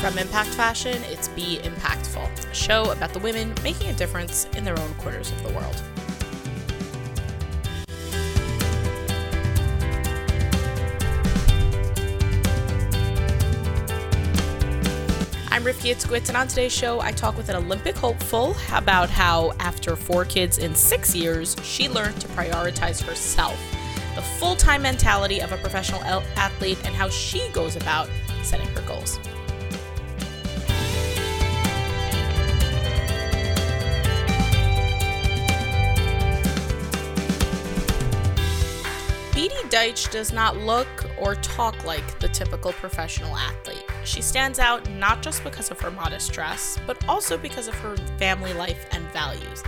From Impact Fashion, it's Be Impactful, a show about the women making a difference in their own quarters of the world. I'm Rifki Itzkowitz, and on today's show, I talk with an Olympic hopeful about how, after four kids in six years, she learned to prioritize herself, the full time mentality of a professional athlete, and how she goes about setting her goals. Deutsch does not look or talk like the typical professional athlete. She stands out not just because of her modest dress, but also because of her family life and values.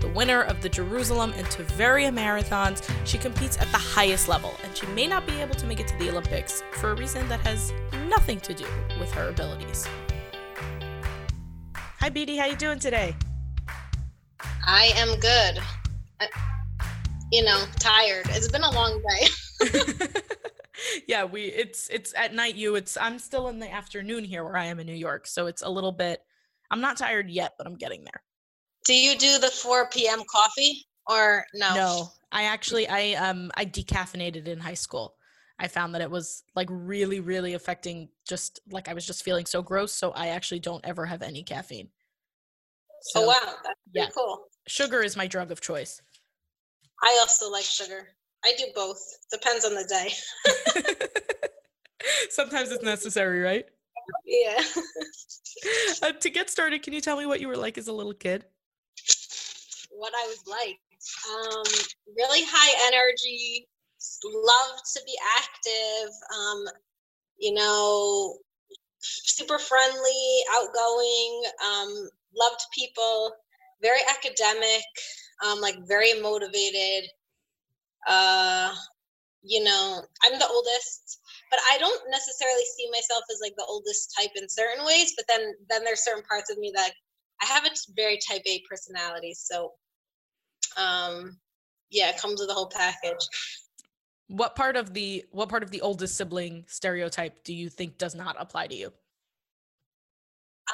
The winner of the Jerusalem and Tveria marathons, she competes at the highest level, and she may not be able to make it to the Olympics for a reason that has nothing to do with her abilities. Hi, Beatie. How you doing today? I am good. I, you know, tired. It's been a long day. yeah, we it's it's at night you it's I'm still in the afternoon here where I am in New York, so it's a little bit I'm not tired yet, but I'm getting there. Do you do the 4 p.m. coffee or no? No. I actually I um I decaffeinated in high school. I found that it was like really really affecting just like I was just feeling so gross, so I actually don't ever have any caffeine. So, oh wow, that's yeah. cool. Sugar is my drug of choice. I also like sugar. I do both. Depends on the day. Sometimes it's necessary, right? Yeah. uh, to get started, can you tell me what you were like as a little kid? What I was like. Um, really high energy, loved to be active, um, you know, super friendly, outgoing, um, loved people, very academic, um, like very motivated. Uh, you know, I'm the oldest, but I don't necessarily see myself as like the oldest type in certain ways. But then, then there's certain parts of me that I have a very type A personality. So, um, yeah, it comes with a whole package. What part of the what part of the oldest sibling stereotype do you think does not apply to you?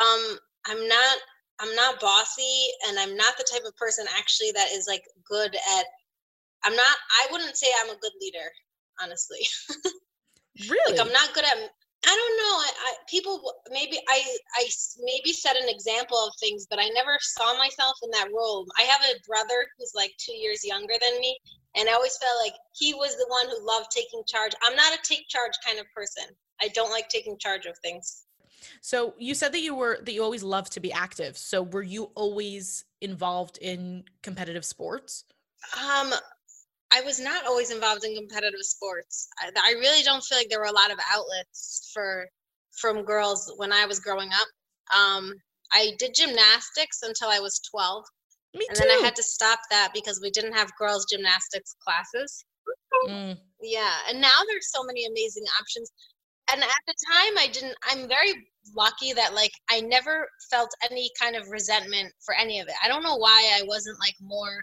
Um, I'm not I'm not bossy and I'm not the type of person actually that is like good at I'm not I wouldn't say I'm a good leader, honestly. really? like I'm not good at I don't know. I, I, people maybe I I maybe set an example of things, but I never saw myself in that role. I have a brother who's like 2 years younger than me, and I always felt like he was the one who loved taking charge. I'm not a take charge kind of person. I don't like taking charge of things. So you said that you were that you always loved to be active. So were you always involved in competitive sports? Um I was not always involved in competitive sports. I, I really don't feel like there were a lot of outlets for from girls when I was growing up. Um I did gymnastics until I was 12. Me and then I had to stop that because we didn't have girls gymnastics classes. Mm. Yeah, and now there's so many amazing options. And at the time I didn't I'm very lucky that like I never felt any kind of resentment for any of it. I don't know why I wasn't like more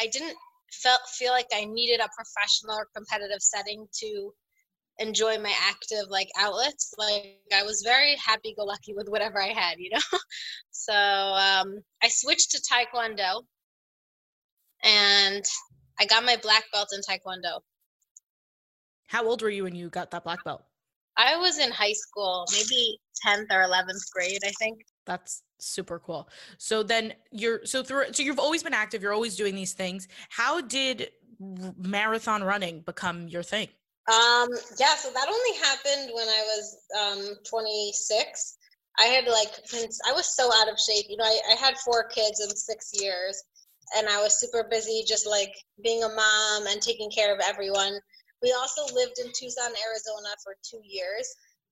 I didn't felt feel like I needed a professional or competitive setting to enjoy my active like outlets. Like I was very happy go lucky with whatever I had, you know. so um I switched to taekwondo and I got my black belt in taekwondo. How old were you when you got that black belt? I was in high school, maybe 10th or 11th grade, I think. That's super cool. So then you're so through so you've always been active, you're always doing these things. How did marathon running become your thing? Um yeah, so that only happened when I was um 26. I had like I was so out of shape. You know, I, I had four kids in 6 years and I was super busy just like being a mom and taking care of everyone we also lived in Tucson, Arizona for two years,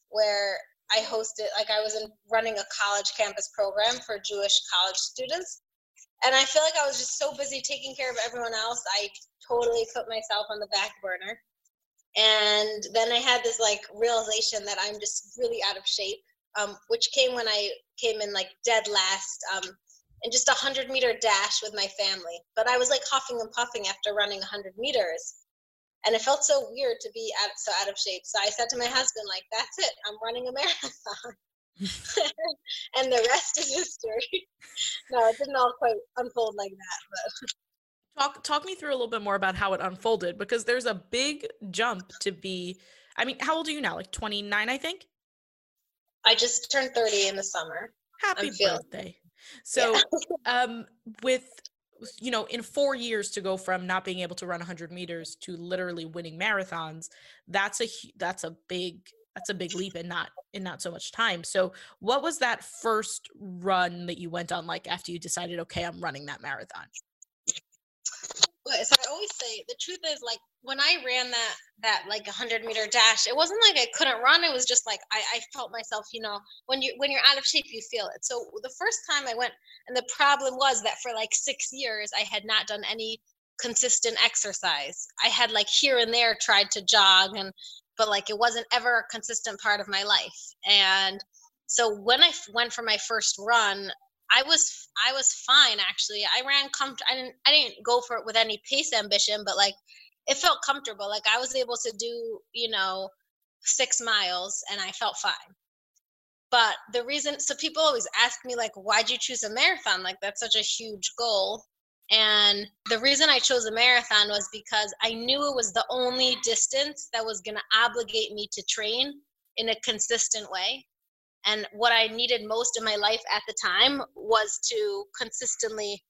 where I hosted, like, I was in, running a college campus program for Jewish college students. And I feel like I was just so busy taking care of everyone else, I totally put myself on the back burner. And then I had this like realization that I'm just really out of shape, um, which came when I came in like dead last um, in just a 100 meter dash with my family. But I was like huffing and puffing after running a 100 meters and it felt so weird to be out, so out of shape. So I said to my husband, like, that's it, I'm running a marathon. and the rest is history. no, it didn't all quite unfold like that, but talk talk me through a little bit more about how it unfolded because there's a big jump to be I mean, how old are you now? Like 29, I think? I just turned 30 in the summer. Happy birthday. So, yeah. um with you know, in 4 years to go from not being able to run 100 meters to literally winning marathons, that's a that's a big that's a big leap in not in not so much time. So, what was that first run that you went on like after you decided, okay, I'm running that marathon? So I always say the truth is like when I ran that that like 100 meter dash, it wasn't like I couldn't run. It was just like I, I felt myself, you know, when you when you're out of shape, you feel it. So the first time I went, and the problem was that for like six years I had not done any consistent exercise. I had like here and there tried to jog and but like it wasn't ever a consistent part of my life. And so when I went for my first run, I was I was fine actually. I ran comfort. I didn't I didn't go for it with any pace ambition, but like it felt comfortable. Like I was able to do you know six miles and I felt fine. But the reason, so people always ask me like, why'd you choose a marathon? Like that's such a huge goal. And the reason I chose a marathon was because I knew it was the only distance that was going to obligate me to train in a consistent way. And what I needed most in my life at the time was to consistently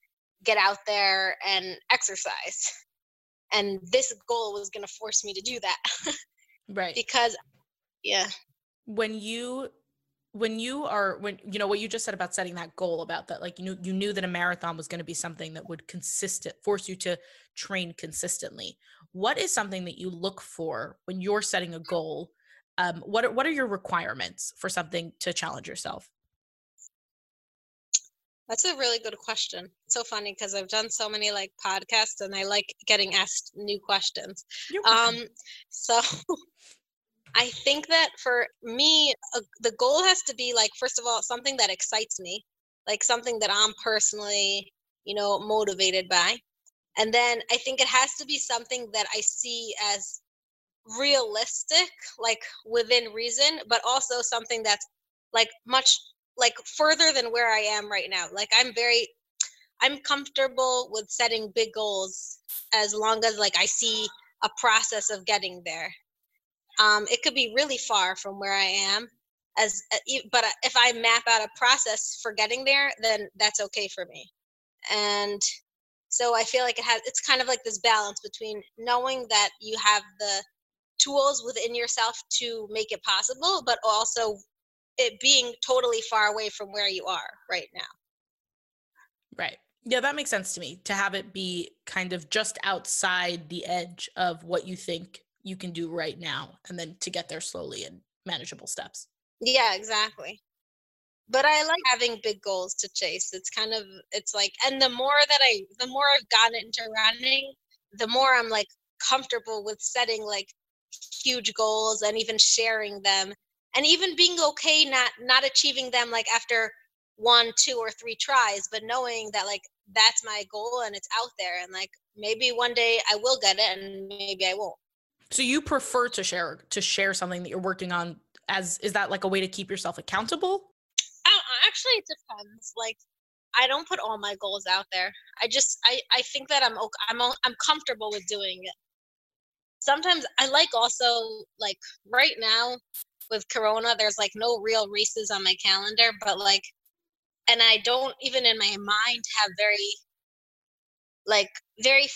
get out there and exercise. And this goal was going to force me to do that. right. Because, yeah. When you when you are when you know what you just said about setting that goal about that like you knew you knew that a marathon was going to be something that would consistent force you to train consistently what is something that you look for when you're setting a goal um, what are, what are your requirements for something to challenge yourself? That's a really good question. It's so funny because i've done so many like podcasts and i like getting asked new questions. Um so i think that for me uh, the goal has to be like first of all something that excites me like something that i'm personally you know motivated by. And then i think it has to be something that i see as realistic like within reason but also something that's like much like further than where i am right now. Like i'm very i'm comfortable with setting big goals as long as like i see a process of getting there. Um it could be really far from where i am as uh, but if i map out a process for getting there then that's okay for me. And so i feel like it has it's kind of like this balance between knowing that you have the tools within yourself to make it possible, but also it being totally far away from where you are right now. Right. Yeah, that makes sense to me to have it be kind of just outside the edge of what you think you can do right now and then to get there slowly in manageable steps. Yeah, exactly. But I like having big goals to chase. It's kind of it's like and the more that I the more I've gotten into running, the more I'm like comfortable with setting like huge goals and even sharing them and even being okay not not achieving them like after one two or three tries but knowing that like that's my goal and it's out there and like maybe one day i will get it and maybe i won't. So you prefer to share to share something that you're working on as is that like a way to keep yourself accountable? Uh, actually it depends. Like i don't put all my goals out there. I just i i think that i'm i'm i'm comfortable with doing it sometimes I like also like right now with Corona, there's like no real races on my calendar, but like, and I don't even in my mind have very, like, very,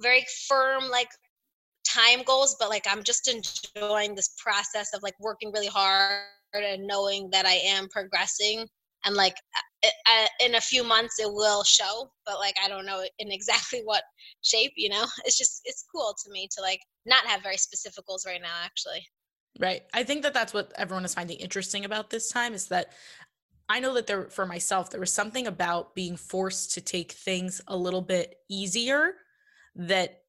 very firm like time goals, but like I'm just enjoying this process of like working really hard and knowing that I am progressing and like in a few months it will show but like i don't know in exactly what shape you know? It's just it's cool to me to like not have very specific goals right now actually. Right. I think that that's what everyone is finding interesting about this time is that i know that there for myself there was something about being forced to take things a little bit easier that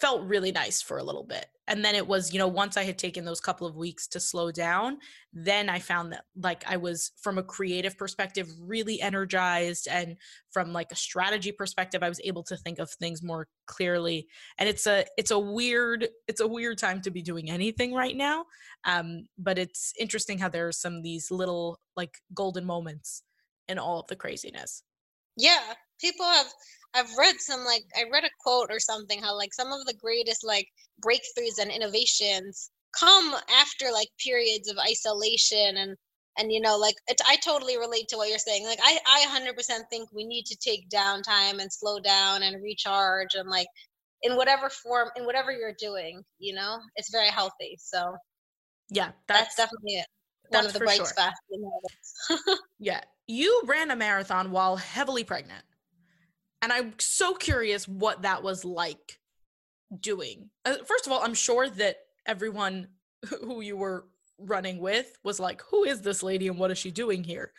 felt really nice for a little bit. And then it was, you know, once I had taken those couple of weeks to slow down, then I found that like I was from a creative perspective really energized and from like a strategy perspective I was able to think of things more clearly. And it's a it's a weird it's a weird time to be doing anything right now. Um but it's interesting how there are some of these little like golden moments in all of the craziness. Yeah, people have I've read some like I read a quote or something how like some of the greatest like breakthroughs and innovations come after like periods of isolation and and you know like it, I totally relate to what you're saying like I I 100% think we need to take downtime and slow down and recharge and like in whatever form in whatever you're doing you know it's very healthy so yeah that's, that's definitely it one of the bright sure. spots yeah you ran a marathon while heavily pregnant and I'm so curious what that was like doing. Uh, first of all, I'm sure that everyone who you were running with was like, who is this lady and what is she doing here?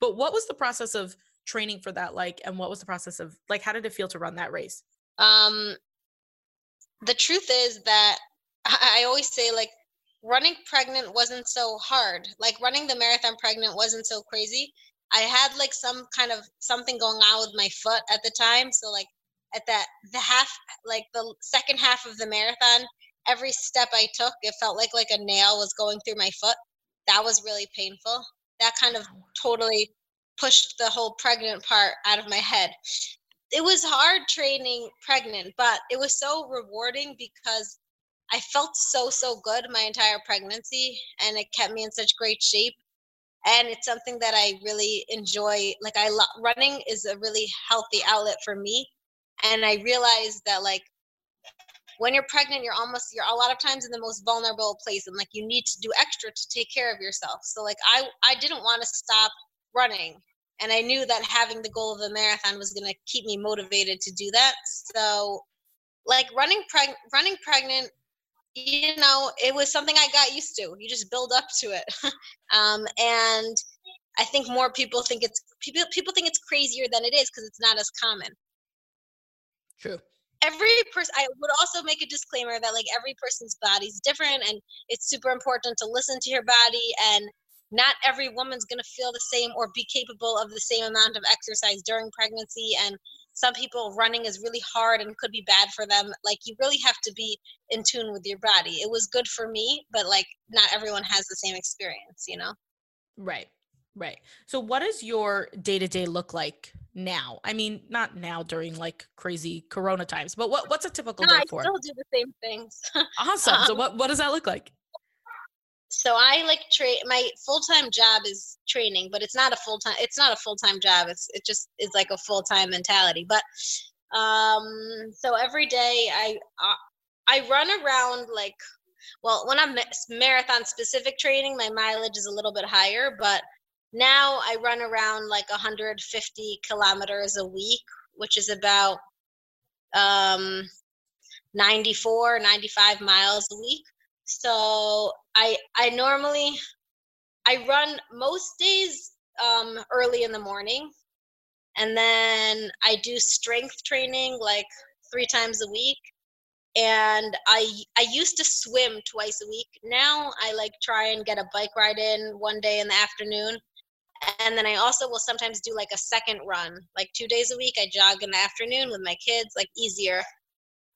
But what was the process of training for that like and what was the process of like how did it feel to run that race? Um the truth is that I, I always say like running pregnant wasn't so hard. Like running the marathon pregnant wasn't so crazy I had like some kind of something going on with my foot at the time. So like at that the half like the second half of the marathon, every step I took, it felt like like a nail was going through my foot. That was really painful. That kind of totally pushed the whole pregnant part out of my head. It was hard training pregnant, but it was so rewarding because I felt so so good my entire pregnancy and it kept me in such great shape and it's something that I really enjoy. Like I love running is a really healthy outlet for me, and I realized that like when you're pregnant, you're almost you're a lot of times in the most vulnerable place, and like you need to do extra to take care of yourself. So like I I didn't want to stop running, and I knew that having the goal of a marathon was going to keep me motivated to do that. So like running preg- running pregnant you know, it was something I got used to. You just build up to it. um, and I think more people think it's people people think it's crazier than it is because it's not as common. True. Every person I would also make a disclaimer that like every person's body's different and it's super important to listen to your body and not every woman's going to feel the same or be capable of the same amount of exercise during pregnancy and some people running is really hard and could be bad for them. Like you really have to be in tune with your body. It was good for me but like not everyone has the same experience you know? Right right. So what does your day-to-day look like now? I mean not now during like crazy corona times but what, what's a typical no, day I for? i still do the same things. Awesome. Um, so what, what does that look like so I like train. My full time job is training, but it's not a full time. It's not a full time job. It's it just is like a full time mentality. But um, so every day I uh, I run around like well when I'm marathon specific training, my mileage is a little bit higher, but now I run around like 150 kilometers a week, which is about um 94 95 miles a week so I I normally I run most days um, early in the morning, and then I do strength training like three times a week. And I I used to swim twice a week. Now I like try and get a bike ride in one day in the afternoon. And then I also will sometimes do like a second run, like two days a week. I jog in the afternoon with my kids, like easier.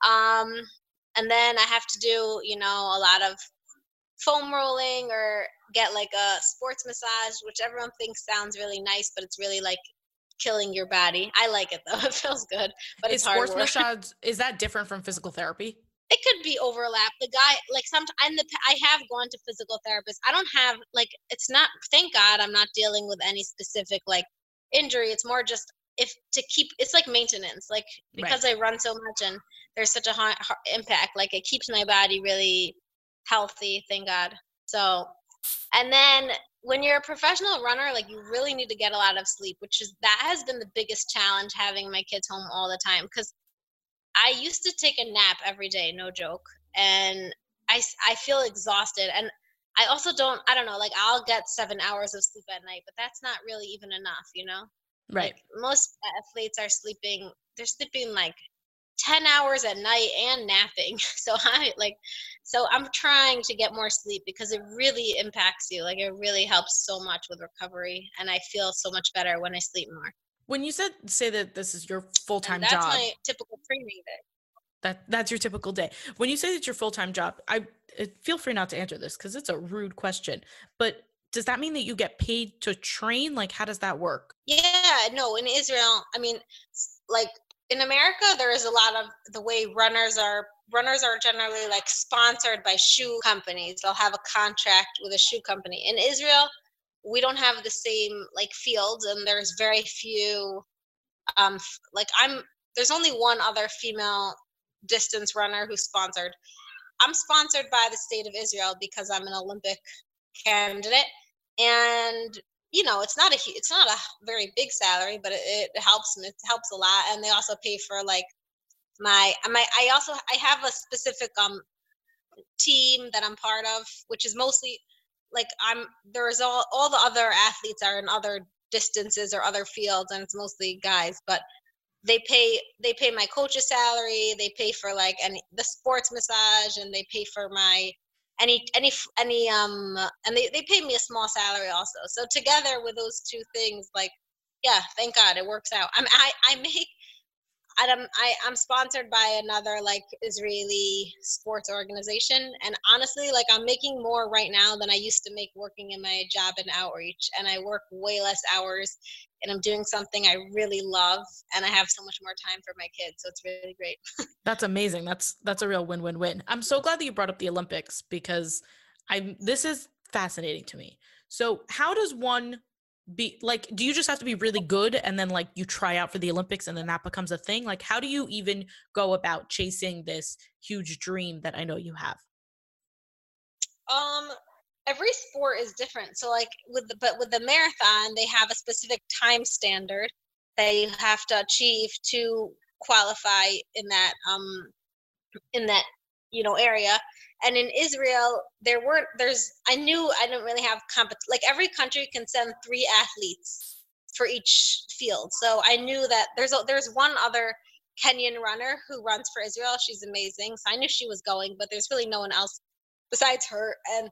Um, and then I have to do, you know, a lot of foam rolling or get like a sports massage, which everyone thinks sounds really nice, but it's really like killing your body. I like it though; it feels good, but is it's hard sports massage is that different from physical therapy? It could be overlap. The guy, like some, and the I have gone to physical therapists. I don't have like it's not. Thank God, I'm not dealing with any specific like injury. It's more just if to keep. It's like maintenance, like because right. I run so much and there's such a high, impact. Like it keeps my body really healthy, thank God. So, and then when you're a professional runner, like you really need to get a lot of sleep, which is that has been the biggest challenge having my kids home all the time. Because I used to take a nap every day, no joke, and I I feel exhausted, and I also don't I don't know like I'll get seven hours of sleep at night, but that's not really even enough, you know. Right. Like most athletes are sleeping. They're sleeping like 10 hours at night and napping. So I like so I'm trying to get more sleep because it really impacts you. Like it really helps so much with recovery and I feel so much better when I sleep more. When you said say that this is your full-time that's job. That's my typical training day. That that's your typical day. When you say it's your full-time job, I feel free not to answer this cuz it's a rude question. But does that mean that you get paid to train? Like how does that work? Yeah, no, in Israel, I mean like in America, there is a lot of the way runners are runners are generally like sponsored by shoe companies. They'll have a contract with a shoe company. In Israel, we don't have the same like fields, and there's very few. Um, like I'm there's only one other female distance runner who's sponsored. I'm sponsored by the state of Israel because I'm an Olympic candidate, and you know it's not a it's not a very big salary but it, it helps it helps a lot and they also pay for like my my i also i have a specific um team that i'm part of which is mostly like i'm there's all all the other athletes are in other distances or other fields and it's mostly guys but they pay they pay my coach's salary they pay for like any the sports massage and they pay for my any any any um and they, they pay me a small salary also. So together with those two things like yeah thank god it works out. I'm i i make I'm I, I'm sponsored by another like Israeli sports organization, and honestly, like I'm making more right now than I used to make working in my job in outreach, and I work way less hours, and I'm doing something I really love and I have so much more time for my kids. So it's really great. that's amazing. That's that's a real win-win-win. I'm so glad that you brought up the Olympics because I'm this is fascinating to me. So how does one be like do you just have to be really good and then like you try out for the Olympics and then that becomes a thing? Like how do you even go about chasing this huge dream that I know you have? Um every sport is different. So like with the but with the marathon, they have a specific time standard that you have to achieve to qualify in that um in that you know area and in israel there weren't there's i knew i didn't really have compet like every country can send three athletes for each field. So i knew that there's a, there's one other kenyan runner who runs for israel. She's amazing. So i knew she was going but there's really no one else besides her. And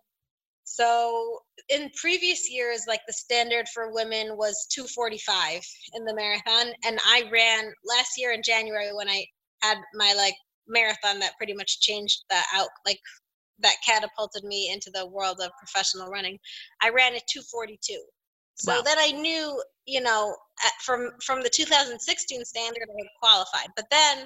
so in previous years, like the standard for women was 245 in the marathon. And I ran last year in January when I had my like marathon that pretty much changed the out like that catapulted me into the world of professional running. I ran at 242. So wow. then I knew, you know, at, from from the 2016 standard I had qualified. But then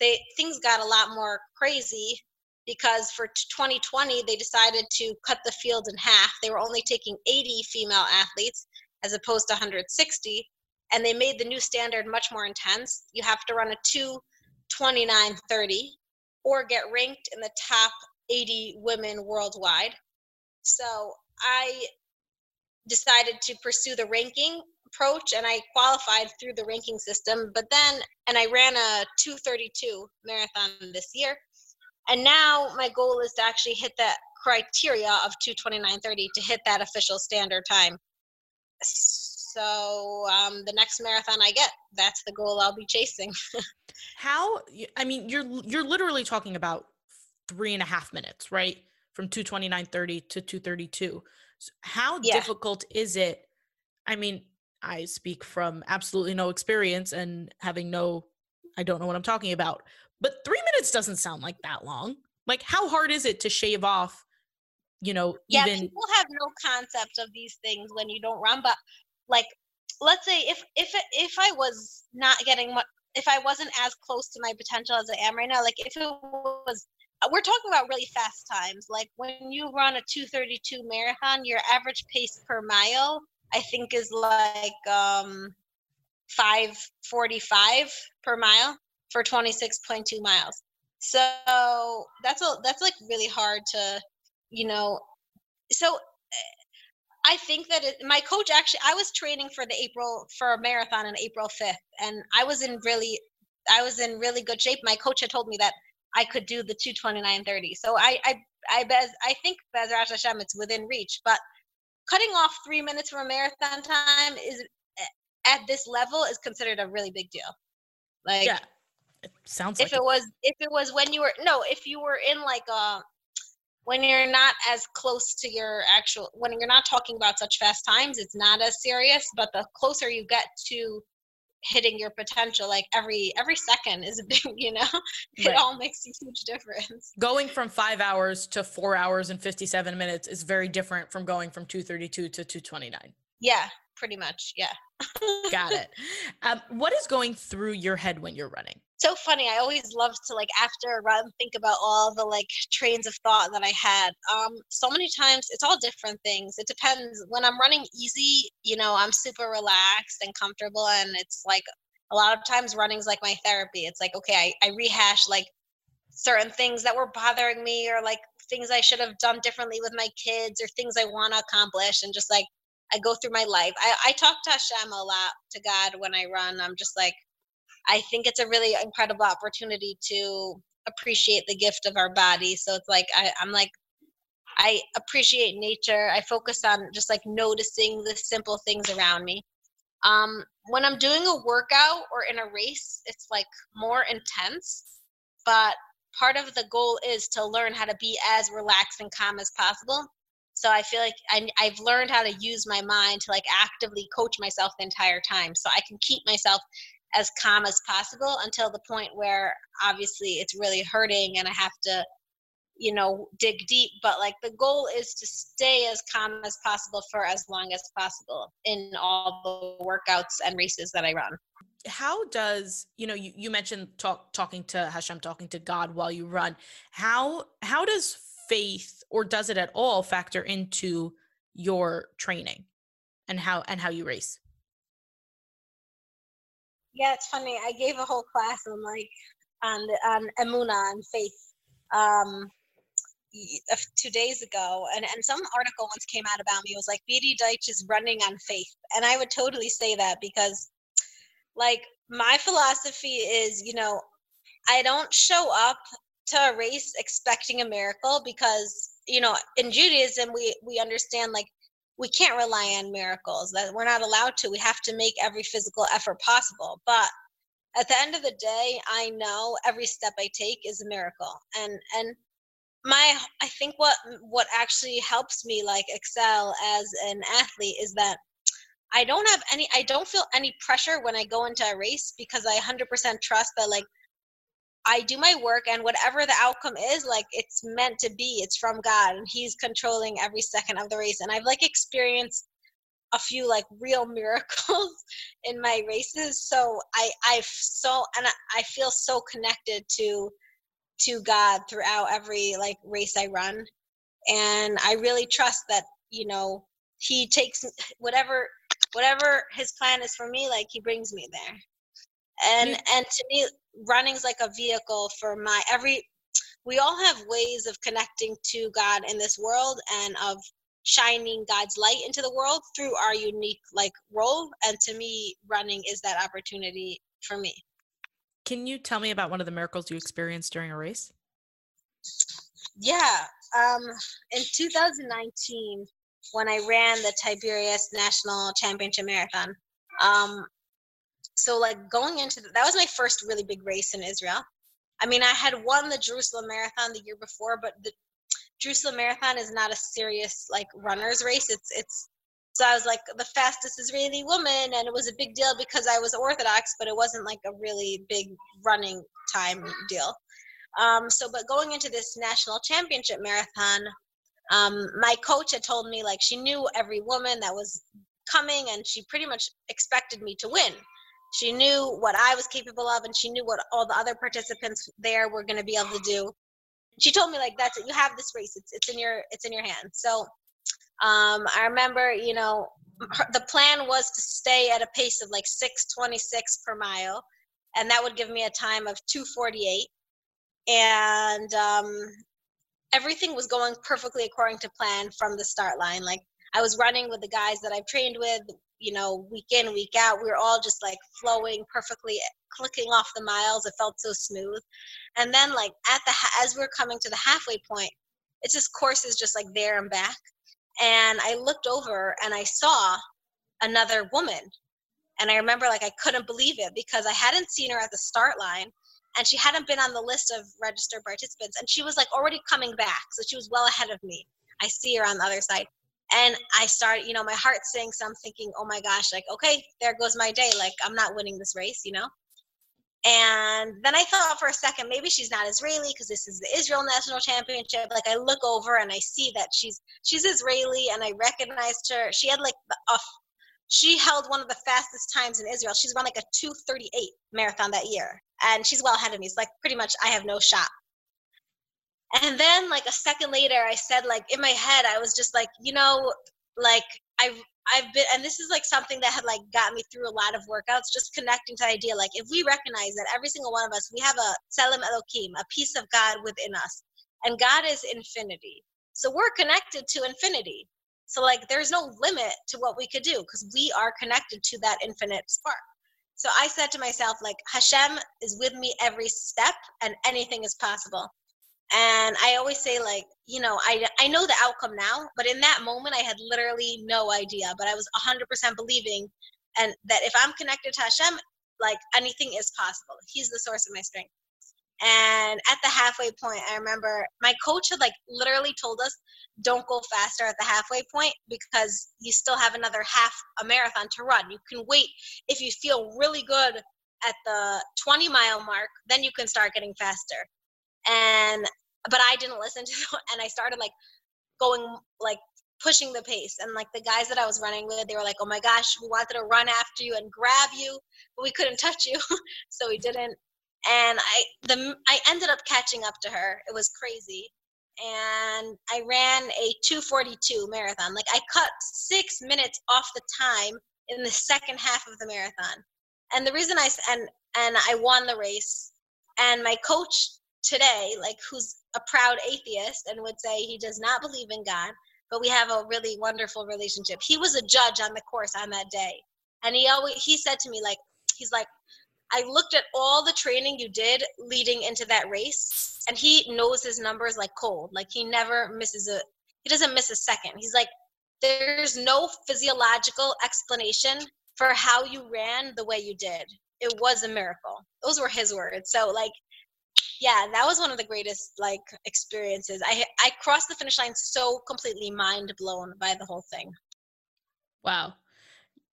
they things got a lot more crazy because for 2020 they decided to cut the field in half. They were only taking 80 female athletes as opposed to 160, and they made the new standard much more intense. You have to run a 2:29:30 or get ranked in the top 80 women worldwide. So I decided to pursue the ranking approach and I qualified through the ranking system. But then, and I ran a 232 marathon this year. And now my goal is to actually hit that criteria of 229.30 to hit that official standard time. So um, the next marathon I get, that's the goal I'll be chasing. How? I mean, you're you're literally talking about three and a half minutes, right? From 229.30 to 232. So how yeah. difficult is it? I mean, I speak from absolutely no experience and having no, I don't know what I'm talking about. But three minutes doesn't sound like that long. Like, how hard is it to shave off? You know, yeah, even people have no concept of these things when you don't run. But like, let's say if if if I was not getting what if I wasn't as close to my potential as I am right now, like if it was we're talking about really fast times. Like when you run a 232 marathon, your average pace per mile, I think, is like um, 545 per mile for 26.2 miles. So that's a that's like really hard to, you know. So I think that it, my coach actually I was training for the April for a marathon on April 5th and I was in really I was in really good shape. My coach had told me that I could do the 229.30. So I I I bez, I think Bezrat Hashem it's within reach, but cutting off 3 minutes from a marathon time is eh, at this level is considered a really big deal. Like Yeah It sounds if like it was if it was when you were no if you were in like a when you're not as close to your actual when you're not talking about such fast times it's not as serious but the closer you get to hitting your potential like every every second is a big you know it Right. all makes a huge difference. Going from five hours to four hours and 57 minutes is very different from going from 232 to 229 yeah pretty much yeah. Got it. Um, what is going through your head when you're running so funny i always love to like after a run think about all the like trains of thought that i had um so many times it's all different things it depends when i'm running easy you know i'm super relaxed and comfortable and it's like a lot of times running's like my therapy it's like okay i, I rehash like certain things that were bothering me or like things i should have done differently with my kids or things i want to accomplish and just like i go through my life I, I talk to hashem a lot to god when i run i'm just like I think it's a really incredible opportunity to appreciate the gift of our body. So it's like I, I'm like I appreciate nature. I focus on just like noticing the simple things around me. Um, when I'm doing a workout or in a race, it's like more intense, but part of the goal is to learn how to be as relaxed and calm as possible. So I feel like I, I've learned how to use my mind to like actively coach myself the entire time, so I can keep myself as calm as possible until the point where obviously it's really hurting and I have to, you know, dig deep. But like the goal is to stay as calm as possible for as long as possible in all the workouts and races that I run. how does you know you, you mentioned talk talking to hashem talking to god while you run how how does faith or does it at all factor into your training and how and how you race Yeah, it's funny. I gave a whole class on like on on emuna and faith um two days ago, and and some article once came out about me. It was like Beatie Deutsch is running on faith, and I would totally say that because, like, my philosophy is, you know, I don't show up to a race expecting a miracle because you know in Judaism we we understand like we can't rely on miracles that we're not allowed to we have to make every physical effort possible. But at the end of the day i know every step i take is a miracle. And and my i think what what actually helps me like excel as an athlete is that i don't have any i don't feel any pressure when i go into a race because i 100% trust that like I do my work and whatever the outcome is, like it's meant to be. It's from God and He's controlling every second of the race. And I've like experienced a few like real miracles in my races. So I I so and I, feel so connected to to God throughout every like race I run. And I really trust that, you know, He takes whatever whatever his plan is for me, like he brings me there. And and to me running's like a vehicle for my every we all have ways of connecting to God in this world and of shining God's light into the world through our unique like role and to me running is that opportunity for me. can you tell me about one of the miracles you experienced during a race Yeah, um in 2019 when I ran the Tiberias National Championship Marathon um so like going into the, that was my first really big race in Israel. I mean, I had won the Jerusalem Marathon the year before, but the Jerusalem Marathon is not a serious like runners race. It's it's so I was like the fastest Israeli woman, and it was a big deal because I was Orthodox, but it wasn't like a really big running time deal. Um, so, but going into this national championship marathon, um, my coach had told me like she knew every woman that was coming, and she pretty much expected me to win she knew what I was capable of and she knew what all the other participants there were going to be able to do. She told me like that's it you have this race it's it's in your it's in your hands. So um I remember, you know, the plan was to stay at a pace of like 626 per mile and that would give me a time of 248 and um everything was going perfectly according to plan from the start line like I was running with the guys that I've trained with, you know, week in, week out. We were all just like flowing perfectly, clicking off the miles. It felt so smooth. And then, like, at the, as we are coming to the halfway point, it's just courses just like there and back. And I looked over and I saw another woman. And I remember, like, I couldn't believe it because I hadn't seen her at the start line. and she hadn't been on the list of registered participants and she was like already coming back so she was well ahead of me i see her on the other side and i started you know my heart saying so i'm thinking oh my gosh like okay there goes my day like i'm not winning this race you know and then i thought for a second maybe she's not israeli because this is the israel national championship like i look over and i see that she's she's israeli and i recognized her she had like a she held one of the fastest times in Israel. She's run like a 238 marathon that year. And she's well ahead of me. It's like pretty much I have no shot. And then like a second later, I said like in my head, I was just like, you know, like I've I've been and this is like something that had like got me through a lot of workouts, just connecting to the idea like if we recognize that every single one of us, we have a Tselem Elokim, a piece of God within us. And God is infinity. So we're connected to infinity. So like there's no limit to what we could do because we are connected to that infinite spark. So I said to myself, like, Hashem is with me every step and anything is possible. And I always say, like, you know, I, I know the outcome now, but in that moment, I had literally no idea. But I was 100% believing and that if I'm connected to Hashem, like anything is possible. He's the source of my strength. And at the halfway point, I remember my coach had like literally told us, don't go faster at the halfway point because you still have another half a marathon to run. You can wait if you feel really good at the 20 mile mark, then you can start getting faster. And but I didn't listen to them and I started like going like pushing the pace and like the guys that I was running with, they were like, "Oh my gosh, we wanted to run after you and grab you, but we couldn't touch you, so we didn't." and I the I ended up catching up to her. It was crazy. And I ran a 242 marathon. Like I cut 6 minutes off the time in the second half of the marathon. And the reason I and and I won the race and my coach today like who's a proud atheist and would say he does not believe in God, but we have a really wonderful relationship. He was a judge on the course on that day. And he always he said to me like he's like I looked at all the training you did leading into that race, and he knows his numbers like cold. Like he never misses a he doesn't miss a second. He's like, there's no physiological explanation for how you ran the way you did. It was a miracle. Those were his words. So like yeah, that was one of the greatest like experiences. I I crossed the finish line so completely mind blown by the whole thing. Wow.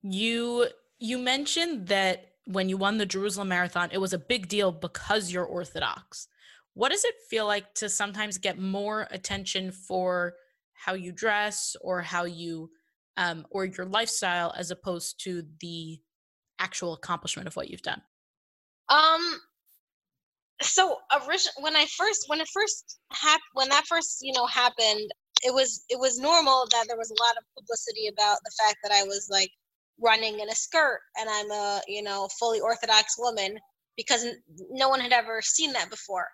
You you mentioned that when you won the Jerusalem Marathon, it was a big deal because you're Orthodox. What does it feel like to sometimes get more attention for how you dress or how you um, or your lifestyle as opposed to the actual accomplishment of what you've done? Um. So, original when I first when it first happened when that first you know happened, it was it was normal that there was a lot of publicity about the fact that I was like running in a skirt and I'm a, you know, fully Orthodox woman because no one had ever seen that before.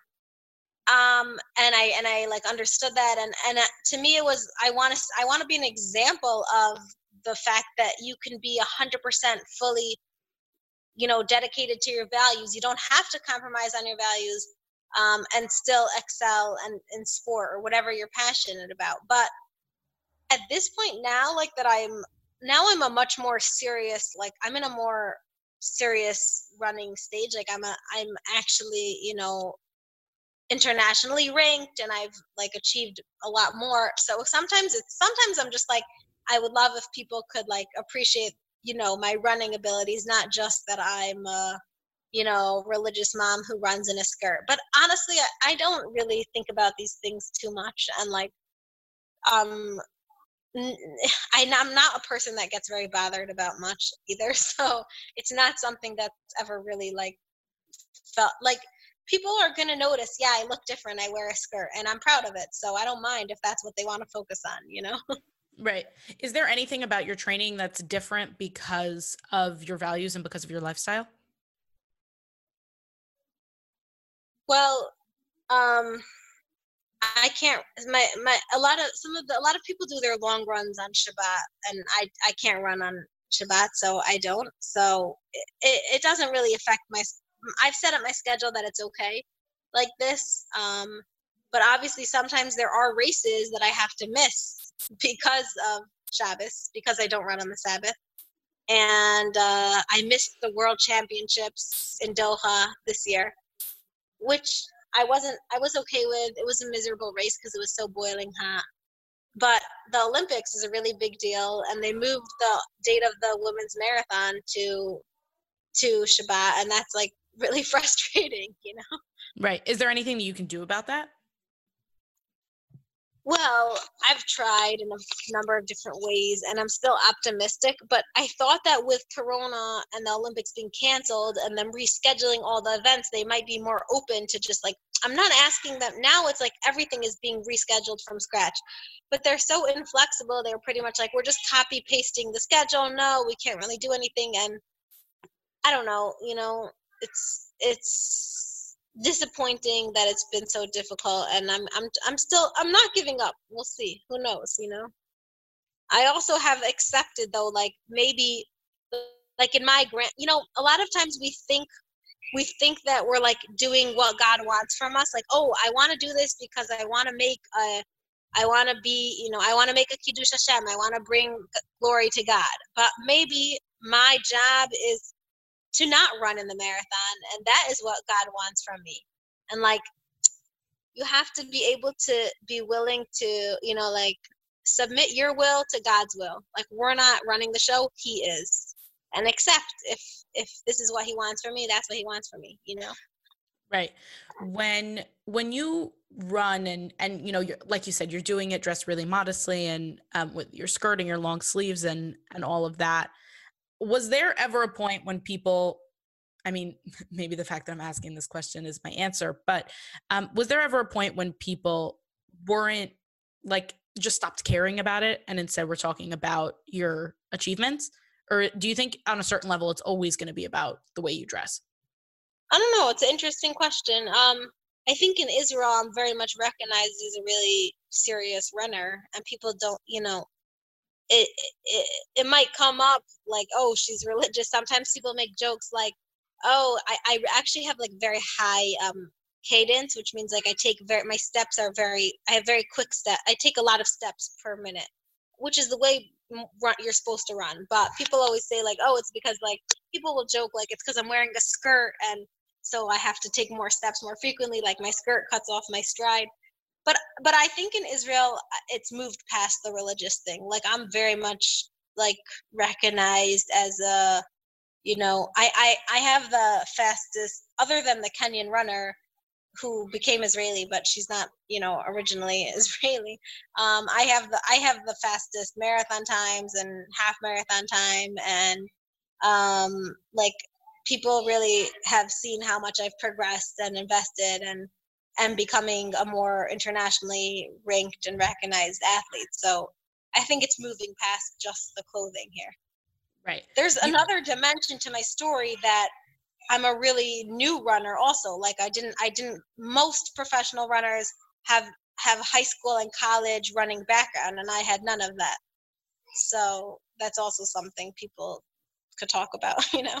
Um, and I and I like understood that and and uh, to me it was I want to I want to be an example of the fact that you can be a hundred percent fully, you know, dedicated to your values. You don't have to compromise on your values um, and still excel and in sport or whatever you're passionate about. But at this point now, like that I'm now I'm a much more serious, like I'm in a more serious running stage. Like I'm a, I'm actually, you know, internationally ranked and I've like achieved a lot more. So sometimes it's, sometimes I'm just like, I would love if people could like appreciate, you know, my running abilities, not just that I'm a, you know, religious mom who runs in a skirt. But honestly, I, I don't really think about these things too much. And like, um, I'm not a person that gets very bothered about much either. So it's not something that's ever really like felt like people are going to notice, yeah, I look different. I wear a skirt and I'm proud of it. So I don't mind if that's what they want to focus on, you know? Right. Is there anything about your training that's different because of your values and because of your lifestyle? Well, um, I can't my my a lot of some of the a lot of people do their long runs on Shabbat and I I can't run on Shabbat so I don't so it, it doesn't really affect my I've set up my schedule that it's okay like this um but obviously sometimes there are races that I have to miss because of Shabbos because I don't run on the Sabbath and uh, I missed the World Championships in Doha this year which I wasn't I was okay with. It was a miserable race because it was so boiling hot. But the Olympics is a really big deal and they moved the date of the women's marathon to to Shabbat and that's like really frustrating, you know. Right. Is there anything that you can do about that? Well, I've tried in a number of different ways and I'm still optimistic, but I thought that with Corona and the Olympics being canceled and them rescheduling all the events, they might be more open to just like, I'm not asking them now, it's like everything is being rescheduled from scratch, but they're so inflexible. They're pretty much like, we're just copy pasting the schedule. No, we can't really do anything. And I don't know, you know, it's, it's, disappointing that it's been so difficult and I'm I'm I'm still I'm not giving up. We'll see. Who knows, you know? I also have accepted though like maybe like in my grant, you know, a lot of times we think we think that we're like doing what God wants from us like, "Oh, I want to do this because I want to make a I want to be, you know, I want to make a kiddush Hashem. I want to bring glory to God. But maybe my job is to not run in the marathon and that is what god wants from me. And like you have to be able to be willing to you know like submit your will to god's will. Like we're not running the show he is. And accept if if this is what he wants for me that's what he wants for me you know? Right. When when you run and and you know you're like you said you're doing it dressed really modestly and um, with your skirt and your long sleeves and and all of that was there ever a point when people I mean, maybe the fact that I'm asking this question is my answer, but um, was there ever a point when people weren't like just stopped caring about it and instead we're talking about your achievements? Or do you think on a certain level it's always going to be about the way you dress? I don't know. It's an interesting question. Um, I think in Israel, I'm very much recognized as a really serious runner, and people don't, you know, it, it it might come up like oh she's religious. Sometimes people make jokes like oh i, I actually have like very high um cadence which means like i take very my steps are very i have very quick step i take a lot of steps per minute which is the way run, you're supposed to run. But people always say like oh it's because like people will joke like it's because i'm wearing a skirt and so i have to take more steps more frequently like my skirt cuts off my stride but but i think in israel uh, it's moved past the religious thing. Like i'm very much like recognized as a you know i i, I have the fastest other than the kenyan runner who became israeli but she's not you know originally israeli um i have the i have the fastest marathon times and half marathon time and um like people really have seen how much i've progressed and invested and and becoming a more internationally ranked and recognized athlete. So I think it's moving past just the clothing here. Right. There's another dimension to my story that I'm a really new runner also. Like I didn't I didn't most professional runners have have high school and college running background and I had none of that. So that's also something people could talk about, you know.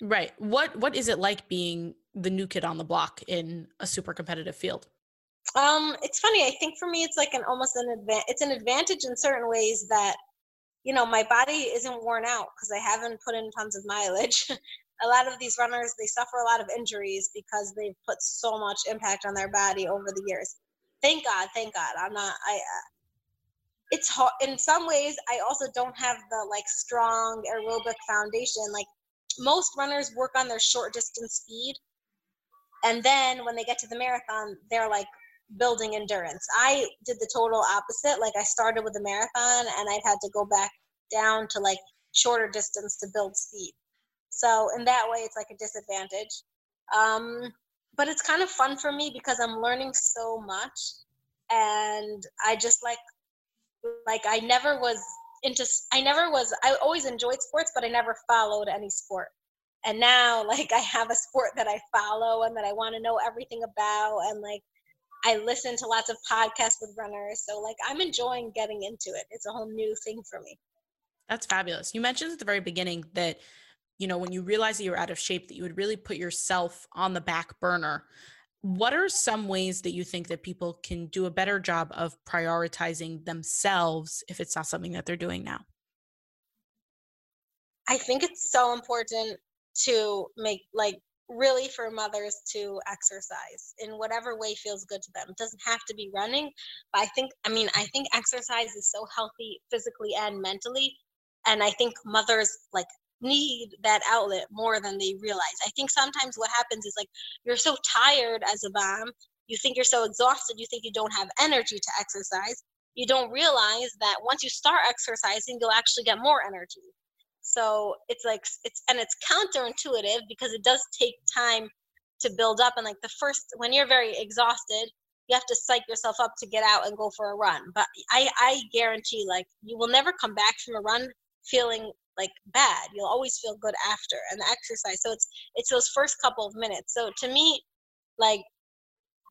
Right. What what is it like being the new kid on the block in a super competitive field? Um, it's funny. I think for me, it's like an almost an advantage. It's an advantage in certain ways that, you know, my body isn't worn out because I haven't put in tons of mileage. a lot of these runners they suffer a lot of injuries because they've put so much impact on their body over the years. Thank God, thank God. I'm not. I. Uh, it's hard in some ways. I also don't have the like strong aerobic foundation. Like most runners work on their short distance speed and then when they get to the marathon they're like building endurance. I did the total opposite. Like i started with the marathon and i had to go back down to like shorter distance to build speed. So in that way it's like a disadvantage. Um, but it's kind of fun for me because i'm learning so much. And i just like like i never was into i never was i always enjoyed sports but i never followed any sport and now like i have a sport that i follow and that i want to know everything about and like i listen to lots of podcasts with runners so like i'm enjoying getting into it. It's a whole new thing for me. That's fabulous. You mentioned at the very beginning that you know when you realized that you were out of shape that you would really put yourself on the back burner. What are some ways that you think that people can do a better job of prioritizing themselves if it's not something that they're doing now? I think it's so important to make like really for mothers to exercise in whatever way feels good to them. It doesn't have to be running, but I think I mean I think exercise is so healthy physically and mentally and I think mothers like need that outlet more than they realize. I think sometimes what happens is like you're so tired as a mom, you think you're so exhausted, you think you don't have energy to exercise. You don't realize that once you start exercising, you'll actually get more energy. So it's like it's and it's counterintuitive because it does take time to build up and like the first when you're very exhausted, you have to psych yourself up to get out and go for a run. But I I guarantee like you will never come back from a run feeling like bad. You'll always feel good after and the exercise. So it's it's those first couple of minutes. So to me like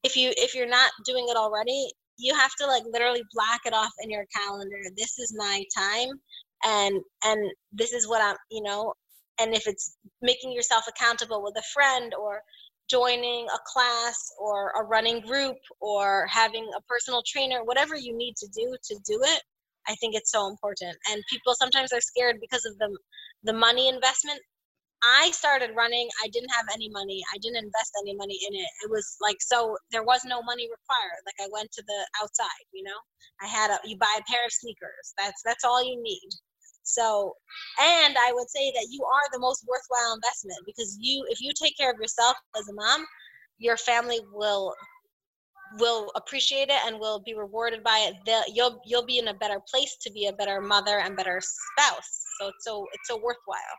if you if you're not doing it already you have to like literally block it off in your calendar. This is my time and and this is what i'm you know and if it's making yourself accountable with a friend or joining a class or a running group or having a personal trainer whatever you need to do to do it I think it's so important. And people sometimes are scared because of the the money investment. I started running. I didn't have any money. I didn't invest any money in it. It was like so there was no money required. Like I went to the outside, you know. I had a you buy a pair of sneakers. That's that's all you need. So, and I would say that you are the most worthwhile investment because you if you take care of yourself as a mom, your family will will appreciate it and will be rewarded by it. The, you'll you'll be in a better place to be a better mother and better spouse. So it's so it's so worthwhile.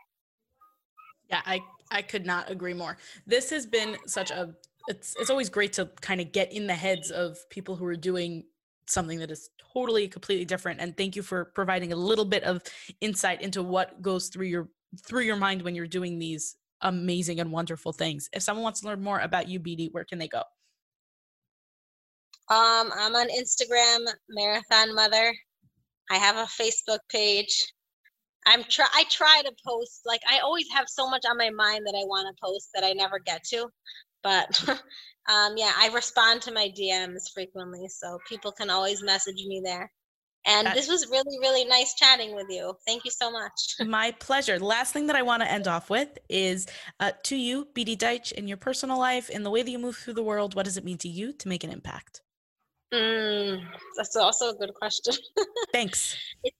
Yeah i i could not agree more. This has been such a it's it's always great to kind of get in the heads of people who are doing something that is totally completely different and thank you for providing a little bit of insight into what goes through your through your mind when you're doing these amazing and wonderful things if someone wants to learn more about you Beatie where can they go um, I'm on Instagram, Marathon Mother. I have a Facebook page. I'm try I try to post like I always have so much on my mind that I want to post that I never get to. But um, yeah, I respond to my DMs frequently, so people can always message me there. And this was really, really nice chatting with you. Thank you so much. My pleasure. Last thing that I want to end off with is uh, to you, Beatie Deutsch, in your personal life, in the way that you move through the world, what does it mean to you to make an impact? Mm, that's also a good question. Thanks. It,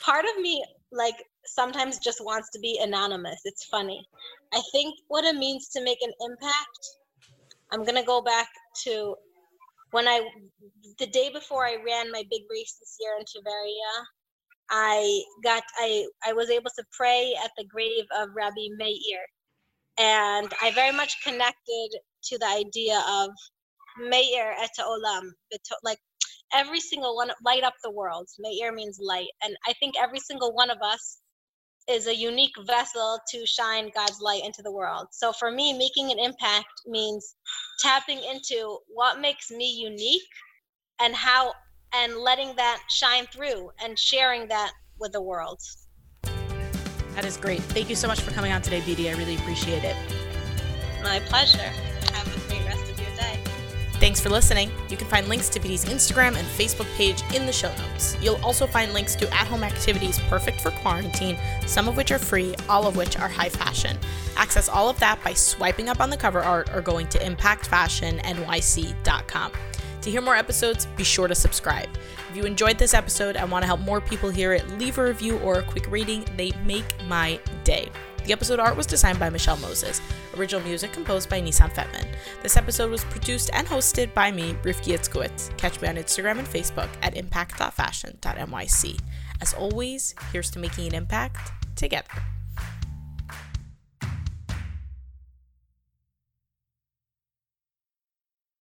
part of me, like, sometimes just wants to be anonymous. It's funny. I think what it means to make an impact, I'm to go back to when I, the day before I ran my big race this year in Tveria, I got, I, I was able to pray at the grave of Rabbi Meir. And I very much connected to the idea of Meir et olam, like every single one, light up the world. Meir means light, and I think every single one of us is a unique vessel to shine God's light into the world. So for me, making an impact means tapping into what makes me unique and how and letting that shine through and sharing that with the world. That is great. Thank you so much for coming on today, Beatie. I really appreciate it. My pleasure. Thanks for listening. You can find links to Beatie's Instagram and Facebook page in the show notes. You'll also find links to at home activities perfect for quarantine, some of which are free, all of which are high fashion. Access all of that by swiping up on the cover art or going to impactfashionnyc.com. To hear more episodes, be sure to subscribe. If you enjoyed this episode and want to help more people hear it, leave a review or a quick rating. They make my day. The episode art was designed by Michelle Moses. Original music composed by Nissan Fetman. This episode was produced and hosted by me, Rifki Itzkowitz. Catch me on Instagram and Facebook at impact.fashion.nyc. As always, here's to making an impact together.